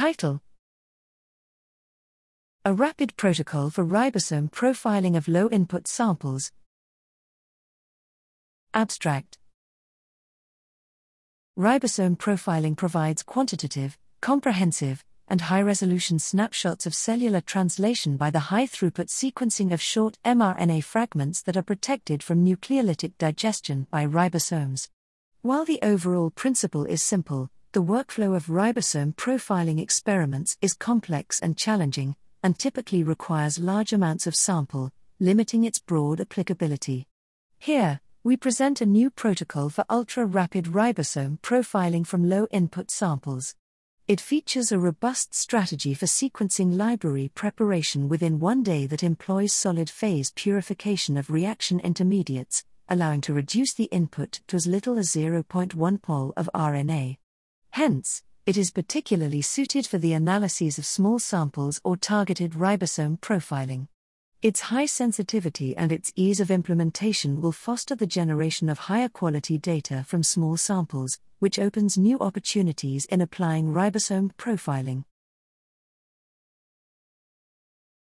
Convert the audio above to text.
Title A Rapid Protocol for Ribosome Profiling of Low Input Samples. Abstract Ribosome profiling provides quantitative, comprehensive, and high resolution snapshots of cellular translation by the high throughput sequencing of short mRNA fragments that are protected from nucleolytic digestion by ribosomes. While the overall principle is simple, the workflow of ribosome profiling experiments is complex and challenging, and typically requires large amounts of sample, limiting its broad applicability. Here, we present a new protocol for ultra rapid ribosome profiling from low input samples. It features a robust strategy for sequencing library preparation within one day that employs solid phase purification of reaction intermediates, allowing to reduce the input to as little as 0.1 pmol of RNA. Hence, it is particularly suited for the analyses of small samples or targeted ribosome profiling. Its high sensitivity and its ease of implementation will foster the generation of higher quality data from small samples, which opens new opportunities in applying ribosome profiling.